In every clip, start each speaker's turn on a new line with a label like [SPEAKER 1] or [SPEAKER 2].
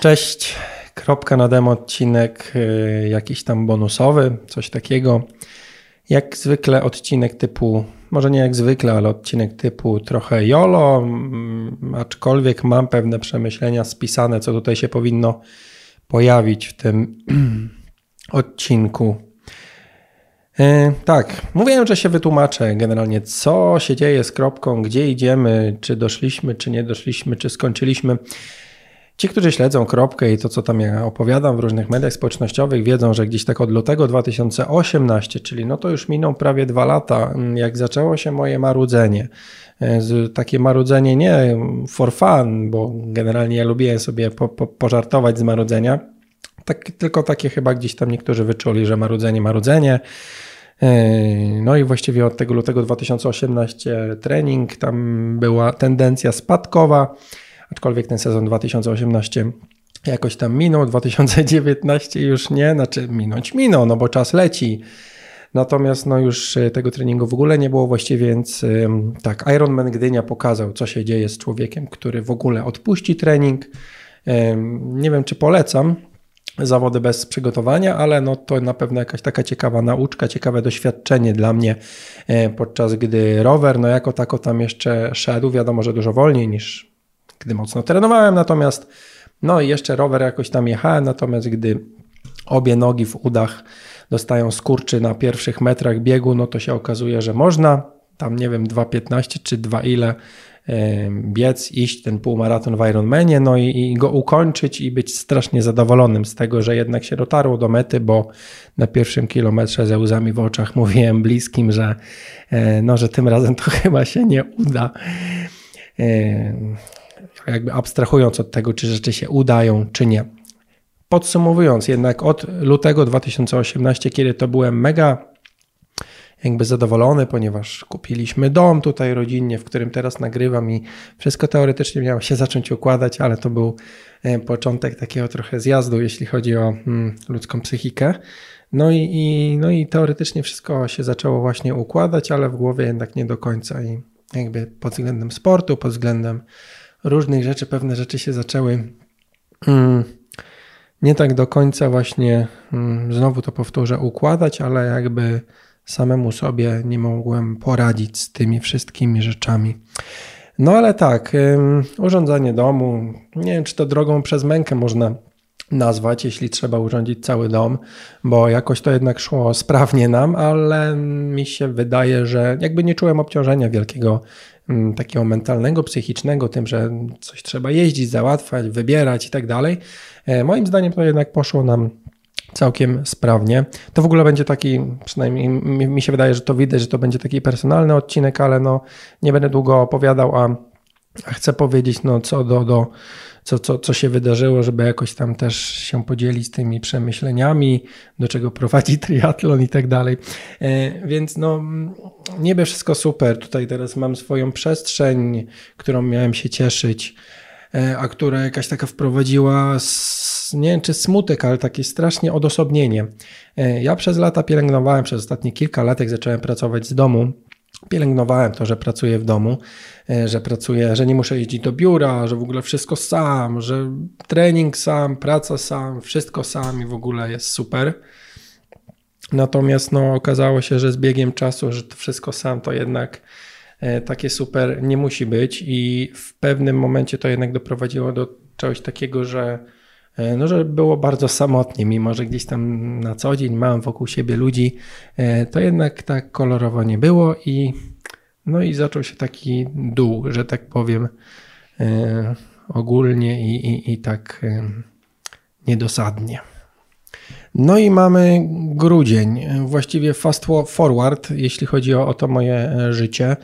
[SPEAKER 1] Cześć, kropka na demo odcinek y, jakiś tam bonusowy, coś takiego. Jak zwykle odcinek typu, może nie jak zwykle, ale odcinek typu trochę YOLO, mm, aczkolwiek mam pewne przemyślenia spisane, co tutaj się powinno pojawić w tym odcinku. E, tak, mówiłem, że się wytłumaczę generalnie, co się dzieje z kropką, gdzie idziemy, czy doszliśmy, czy nie doszliśmy, czy skończyliśmy. Ci, którzy śledzą kropkę i to, co tam ja opowiadam w różnych mediach społecznościowych, wiedzą, że gdzieś tak od lutego 2018, czyli no to już miną prawie dwa lata, jak zaczęło się moje marudzenie. E, takie marudzenie nie for fun, bo generalnie ja lubię sobie po, po, pożartować z marudzenia, tak, tylko takie chyba gdzieś tam niektórzy wyczuli, że marudzenie, marudzenie. E, no i właściwie od tego lutego 2018 trening, tam była tendencja spadkowa, aczkolwiek ten sezon 2018 jakoś tam minął, 2019 już nie, znaczy minąć minął, no bo czas leci. Natomiast no już e, tego treningu w ogóle nie było właściwie, więc tak, Ironman Gdynia pokazał, co się dzieje z człowiekiem, który w ogóle odpuści trening. Nie wiem, czy polecam, zawody bez przygotowania, ale no to na pewno jakaś taka ciekawa nauczka, ciekawe doświadczenie dla mnie, e, podczas gdy rower, no jako tako tam jeszcze szedł, wiadomo, że dużo wolniej niż gdy mocno trenowałem, natomiast no i jeszcze rower jakoś tam jechałem, natomiast gdy obie nogi w udach dostają skurczy na pierwszych metrach biegu, no to się okazuje, że można tam nie wiem 2.15 czy 2 ile biec, iść ten półmaraton w Ironmanie, no i, i, go ukończyć i być strasznie zadowolonym z tego, że jednak się dotarło do mety, bo na pierwszym kilometrze ze łzami w oczach mówiłem bliskim, że, e, no, że tym razem to chyba się nie uda. Jakby abstrahując od tego, czy rzeczy się udają, czy nie. Podsumowując, jednak od lutego 2018, kiedy to byłem mega jakby zadowolony, ponieważ kupiliśmy dom tutaj rodzinnie, w którym teraz nagrywam i wszystko teoretycznie miało się zacząć układać, ale to był e, początek takiego trochę zjazdu, jeśli chodzi o hmm, ludzką psychikę. No i, i, no i teoretycznie wszystko się zaczęło właśnie układać, ale w głowie jednak nie do końca i jakby pod względem sportu, pod względem różnych rzeczy, pewne rzeczy się zaczęły hmm, nie tak do końca właśnie, hmm, znowu to powtórzę, układać, ale jakby samemu sobie nie mogłem poradzić z tymi wszystkimi rzeczami. No ale tak, urządzanie domu, nie wiem czy to drogą przez mękę można nazwać, jeśli trzeba urządzić cały dom, bo jakoś to jednak szło sprawnie nam, ale mi się wydaje, że jakby nie czułem obciążenia wielkiego, takiego mentalnego, psychicznego, tym, że coś trzeba jeździć, załatwiać, wybierać i tak dalej. E, moim zdaniem to jednak poszło nam całkiem sprawnie. To w ogóle będzie taki, przynajmniej mi się wydaje, że to widać, że to będzie taki personalny odcinek, ale no nie będę długo opowiadał, a, chcę powiedzieć no co do, do co, co, co się wydarzyło, żeby jakoś tam też się podzielić tymi przemyśleniami, do czego prowadzi triatlon i tak dalej. E, więc no niby wszystko super. Tutaj teraz mam swoją przestrzeń, którą miałem się cieszyć, e, a która jakaś taka wprowadziła nie wiem czy smutek, ale takie strasznie odosobnienie. E, ja przez lata pielęgnowałem, przez ostatnie kilka lat, jak zacząłem pracować z domu, pielęgnowałem to, że pracuję w domu, e, że pracuję, że nie muszę jeździć do biura, że w ogóle wszystko sam, że trening sam, praca sam, wszystko sam i w ogóle jest super. Natomiast no, okazało się, że z biegiem czasu, że to wszystko sam to jednak e, takie super nie musi być i w pewnym momencie to jednak doprowadziło do czegoś takiego, że no, że było bardzo samotnie, mimo że gdzieś tam na co dzień mam wokół siebie ludzi, e, to jednak tak kolorowo nie było i no i zaczął się taki dół, że tak powiem, e, ogólnie i, i, i tak niedosadnie. No i mamy grudzień, właściwie fast forward, jeśli chodzi o, o to moje życie.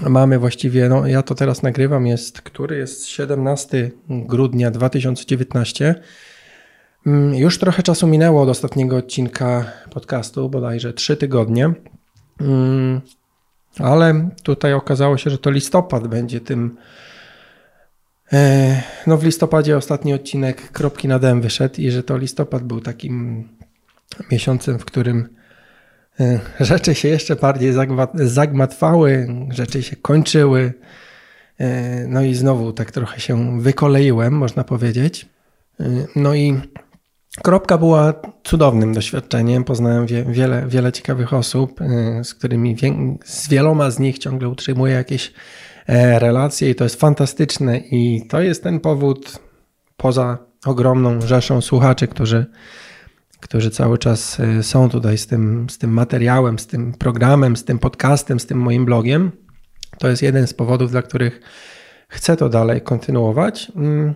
[SPEAKER 1] Mamy właściwie, no ja to teraz nagrywam, jest, który jest 17 grudnia 2019. Mm, już trochę czasu minęło od ostatniego odcinka podcastu, bodajże 3 tygodnie. Mm, ale tutaj okazało się, że to listopad będzie tym. E, no, w listopadzie ostatni odcinek Kropki na Dem wyszedł i że to listopad był takim miesiącem, w którym rzeczy się jeszcze bardziej zagmatwały, rzeczy się kończyły. No i znowu tak trochę się wykoleiłem, można powiedzieć. No i Kropka była cudownym doświadczeniem. Poznałem wie, wiele, wiele ciekawych osób, z którymi z wieloma z nich ciągle utrzymuję jakieś relacje i to jest fantastyczne i to jest ten powód poza ogromną rzeszą słuchaczy, którzy którzy cały czas y, są tutaj z tym, z tym materiałem, z tym programem, z tym podcastem, z tym moim blogiem. To jest jeden z powodów, dla których chcę to dalej kontynuować. Mm,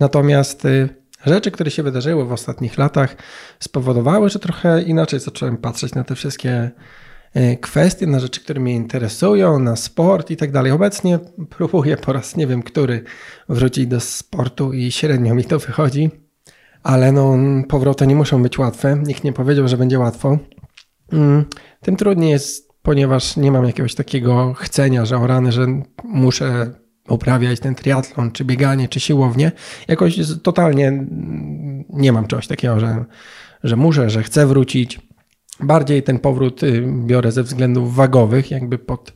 [SPEAKER 1] natomiast y, rzeczy, które się wydarzyły w ostatnich latach, spowodowały, że trochę inaczej zacząłem patrzeć na te wszystkie y, kwestie, na rzeczy, które mnie interesują, na sport i tak dalej. Obecnie próbuję po raz nie wiem który wrócić do sportu i średnio mi to wychodzi ale no, powroty nie muszą być łatwe. Nikt nie powiedział, że będzie łatwo. Mm, tym trudniej jest, ponieważ nie mam jakiegoś takiego chcenia, że o rany, że muszę uprawiać ten triatlon, czy bieganie, czy siłownię. Jakoś totalnie nie mam czegoś takiego, że, że muszę, że chcę wrócić. Bardziej ten powrót y, biorę ze względów wagowych, jakby pod,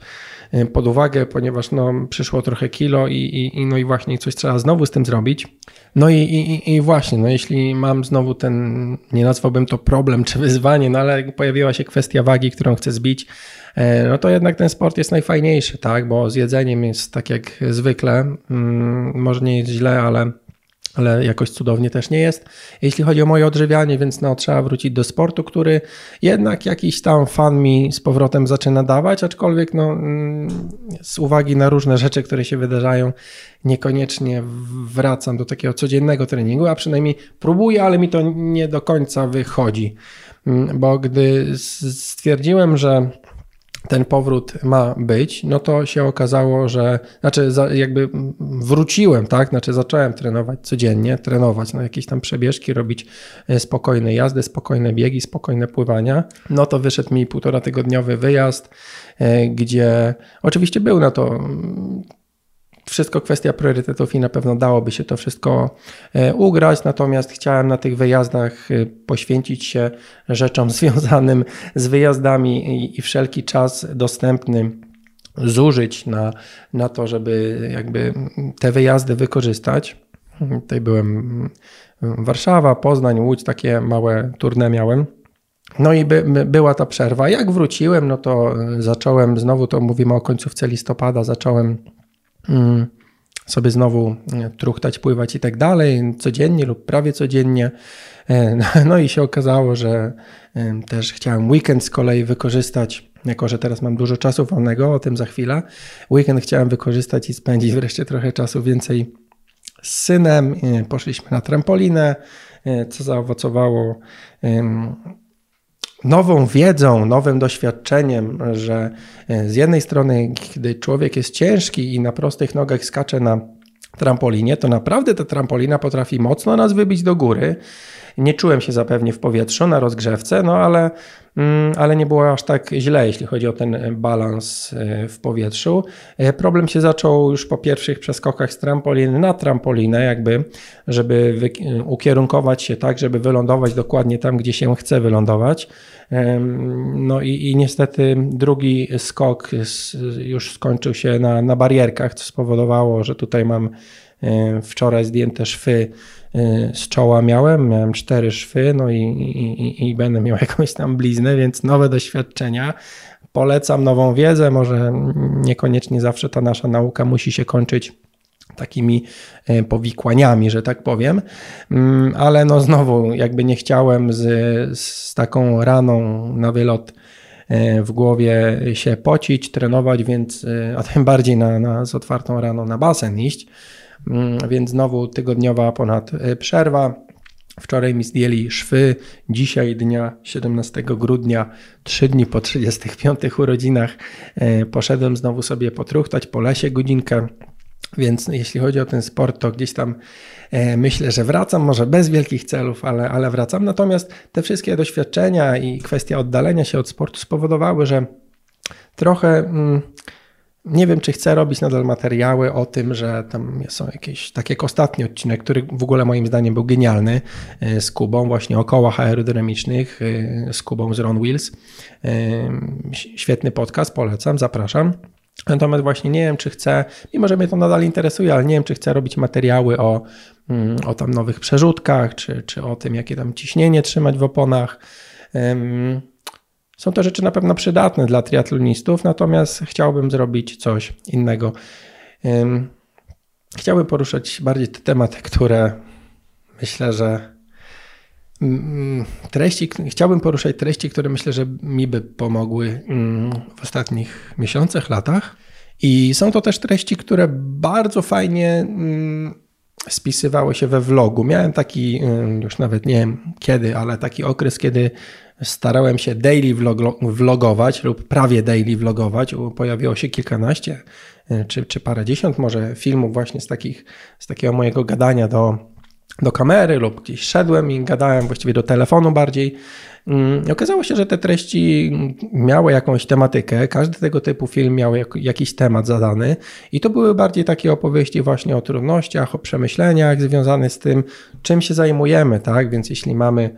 [SPEAKER 1] pod uwagę, ponieważ no, przyszło trochę kilo i, i, i, no i właśnie coś trzeba znowu z tym zrobić. No i, i, i właśnie, no jeśli mam znowu ten, nie nazwałbym to problem czy wyzwanie, no ale pojawiła się kwestia wagi, którą chcę zbić, e, no to jednak ten sport jest najfajniejszy, tak, bo z jedzeniem jest tak jak zwykle, mm, może nie jest źle, ale ale jakoś cudownie też nie jest. Jeśli chodzi o moje odżywianie, więc no, trzeba wrócić do sportu, który jednak jakiś tam fan mi z powrotem zaczyna dawać, aczkolwiek no, mm, z uwagi na różne rzeczy, które się wydarzają, niekoniecznie wracam do takiego codziennego treningu, a przynajmniej próbuję, ale mi to nie do końca wychodzi. Mm, bo gdy stwierdziłem, że ten powrót ma być, no to się okazało, że znaczy jakby wróciłem, tak? Znaczy zacząłem trenować codziennie, trenować na no jakieś tam przebieżki, robić e, spokojne jazdy, spokojne biegi, spokojne pływania. No to wyszedł mi półtora tygodniowy wyjazd, e, gdzie oczywiście był na to wszystko kwestia priorytetów i na pewno dałoby się to wszystko e, ugrać, natomiast chciałem na tych wyjazdach e, poświęcić się rzeczom związanym z wyjazdami i, wszelki czas dostępny zużyć na, na to, żeby jakby te wyjazdy wykorzystać. Tutaj byłem Warszawa, Poznań, Łódź, takie małe turne miałem. No i by, by, była ta przerwa. Jak wróciłem, no to zacząłem, znowu to mówimy o końcówce listopada, zacząłem Mm, sobie znowu e, truchtać, pływać i tak dalej, codziennie lub prawie codziennie. E, no i się okazało, że e, też chciałem weekend z kolei wykorzystać, jako że teraz mam dużo czasu wolnego, o tym za chwilę. Weekend chciałem wykorzystać i spędzić wreszcie trochę czasu więcej z synem. Poszliśmy na trampolinę, co zaowocowało nową wiedzą, nowym doświadczeniem, że e, z jednej strony, gdy człowiek jest ciężki i na prostych nogach skacze na trampolinie, to naprawdę ta trampolina potrafi mocno nas wybić do góry. Nie czułem się zapewnie w powietrzu na rozgrzewce, no ale, ale nie było aż tak źle, jeśli chodzi o ten balans e, w powietrzu. E, problem się zaczął już po pierwszych przeskokach z trampoliny na trampolinę, jakby, żeby ukierunkować się tak, żeby wylądować dokładnie tam, gdzie się chce wylądować. No i, i niestety drugi skok już skończył się na, na barierkach, co spowodowało, że tutaj mam wczoraj zdjęte szwy e, z czoła miałem, miałem cztery szwy, no i, i, i będę miał jakąś tam bliznę, więc nowe doświadczenia. Polecam nową wiedzę, może niekoniecznie zawsze ta nasza nauka musi się kończyć takimi e, powikłaniami, że tak powiem, mm, ale no znowu jakby nie chciałem z, z taką raną na wylot e, w głowie się pocić, trenować, więc a tym bardziej na, na, z otwartą raną na basen iść. Mm, więc znowu tygodniowa ponad e, przerwa. Wczoraj mi zdjęli szwy, dzisiaj dnia 17 grudnia, trzy dni po 35 urodzinach, e, poszedłem znowu sobie potruchtać po lesie godzinkę, więc jeśli chodzi o ten sport, to gdzieś tam e, myślę, że wracam, może bez wielkich celów, ale, ale wracam. Natomiast te wszystkie doświadczenia i kwestia oddalenia się od sportu spowodowały, że trochę... Mm, nie wiem, czy chcę robić nadal materiały o tym, że tam są jakieś, tak jak ostatni odcinek, który w ogóle moim zdaniem był genialny e, z Kubą, właśnie o kołach aerodynamicznych, e, z Kubą z Ron Wheels. Świetny podcast, polecam, zapraszam. Natomiast właśnie nie wiem, czy chcę, mimo że mnie to nadal interesuje, ale nie wiem, czy chcę robić materiały o, mm, o tam nowych przerzutkach, czy, czy o tym, jakie tam ciśnienie trzymać w oponach. Są to rzeczy na pewno przydatne dla triatlonistów, natomiast chciałbym zrobić coś innego. Chciałbym poruszać bardziej te tematy, które myślę, że treści, chciałbym poruszać treści, które myślę, że mi by pomogły mm, w ostatnich miesiącach, latach. I są to też treści, które bardzo fajnie mm, spisywały się we vlogu. Miałem taki, już nawet nie wiem kiedy, ale taki okres, kiedy starałem się daily vlogować lub prawie daily vlogować. Pojawiło się kilkanaście e, czy, czy parędziesiąt może filmów właśnie z, takich, z takiego mojego gadania do, do kamery lub gdzieś szedłem i gadałem właściwie do telefonu bardziej. Mm, okazało się, że te treści miały jakąś tematykę, każdy tego typu film miał jakiś temat zadany i to były bardziej takie opowieści właśnie o trudnościach, o przemyśleniach związanych z tym, czym się zajmujemy, tak? Więc jeśli mamy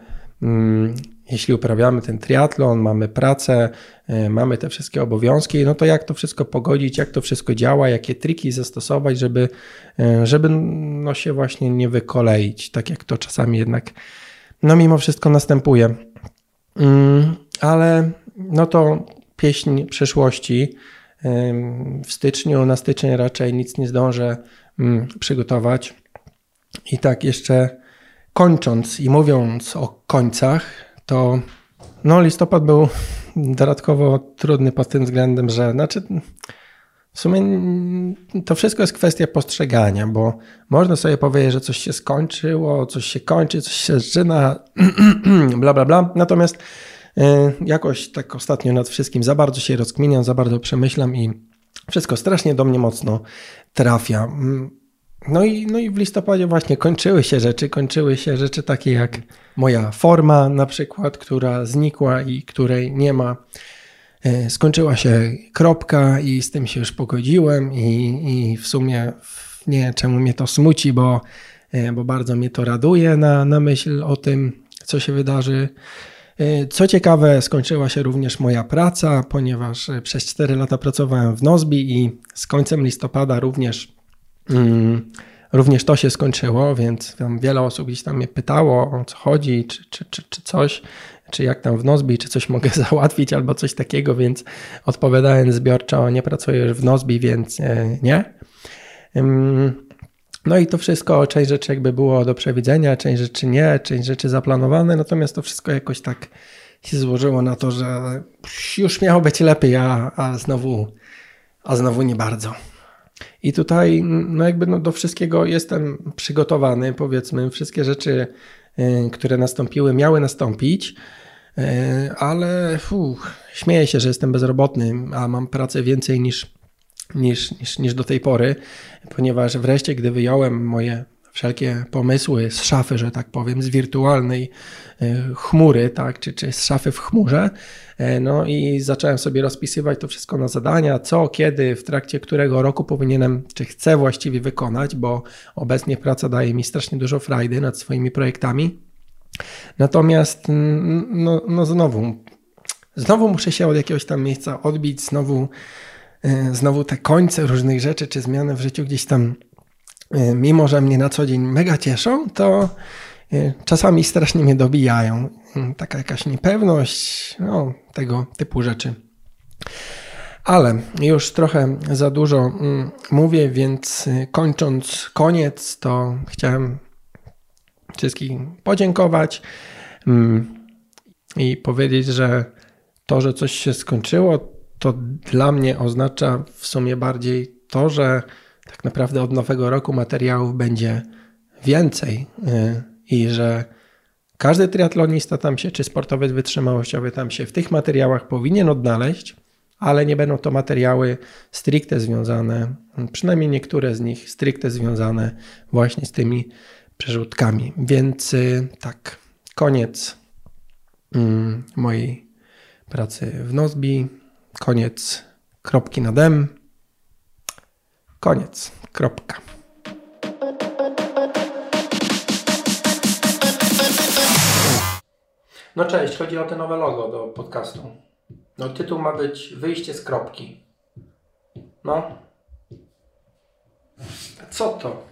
[SPEAKER 1] jeśli uprawiamy ten triatlon, mamy pracę, e, mamy te wszystkie obowiązki, no to jak to wszystko pogodzić, jak to wszystko działa, jakie triki zastosować, żeby, e, żeby no się właśnie nie wykoleić, tak jak to czasami jednak no mimo wszystko następuje. Mm, ale no to pieśń przyszłości. W styczniu, na styczeń raczej nic nie zdążę mm, przygotować. I tak jeszcze kończąc i mówiąc o końcach, to no, listopad był dodatkowo trudny pod tym względem, że znaczy, w sumie to wszystko jest kwestia postrzegania, bo można sobie powiedzieć, że coś się skończyło, coś się kończy, coś się zaczyna, bla, bla, bla. Natomiast y, jakoś tak ostatnio nad wszystkim za bardzo się rozkminiam, za bardzo przemyślam i wszystko strasznie do mnie mocno trafia. No i, no i w listopadzie właśnie kończyły się rzeczy, kończyły się rzeczy takie jak moja forma na przykład, która znikła i której nie ma. E, skończyła się kropka i z tym się już pogodziłem i, i w sumie nie czemu mnie to smuci, bo, e, bo bardzo mnie to raduje na, na myśl o tym, co się wydarzy. E, co ciekawe, skończyła się również moja praca, ponieważ przez 4 lata pracowałem w Nozbi i z końcem listopada również również to się skończyło, więc wiele osób gdzieś tam mnie pytało o co chodzi, czy, czy, czy, czy coś, czy jak tam w Nozbi, czy coś mogę załatwić albo coś takiego, więc odpowiadając zbiorczo, nie pracuję już w Nozbi, więc e, nie. No i to wszystko, część rzeczy jakby było do przewidzenia, część rzeczy nie, część rzeczy zaplanowane, natomiast to wszystko jakoś tak się złożyło na to, że już miało być lepiej, a, a znowu, a znowu nie bardzo. I tutaj, no jakby no do wszystkiego jestem przygotowany, powiedzmy, wszystkie rzeczy, y, które nastąpiły, miały nastąpić, y, ale fuh, śmieję się, że jestem bezrobotny, a mam pracę więcej niż, niż, niż, niż do tej pory, ponieważ wreszcie, gdy wyjąłem moje wszelkie pomysły z szafy, że tak powiem, z wirtualnej e, chmury, tak, czy, czy z szafy w chmurze. E, no i zacząłem sobie rozpisywać to wszystko na zadania, co, kiedy, w trakcie którego roku powinienem, czy chcę właściwie wykonać, bo obecnie praca daje mi strasznie dużo frajdy nad swoimi projektami. Natomiast, no, no znowu, znowu muszę się od jakiegoś tam miejsca odbić, znowu, e, znowu te końce różnych rzeczy, czy zmiany w życiu gdzieś tam mimo że mnie na co dzień mega cieszą, to e, czasami strasznie mnie dobijają. Mm, taka jakaś niepewność, no, tego typu rzeczy. Ale już trochę za dużo mm, mówię, więc e, kończąc koniec, to chciałem wszystkim podziękować mm, i powiedzieć, że to, że coś się skończyło, to dla mnie oznacza w sumie bardziej to, że tak naprawdę od nowego roku materiałów będzie więcej y, i że każdy triatlonista tam się, czy sportowiec wytrzymałościowy tam się w tych materiałach powinien odnaleźć, ale nie będą to materiały stricte związane, przynajmniej niektóre z nich stricte związane właśnie z tymi przerzutkami. Więc y, tak, koniec mm, mojej pracy w Nozbi, koniec kropki na dem. Koniec. Kropka. No cześć, chodzi o te nowe logo do podcastu. No tytuł ma być Wyjście z kropki. No. Co to?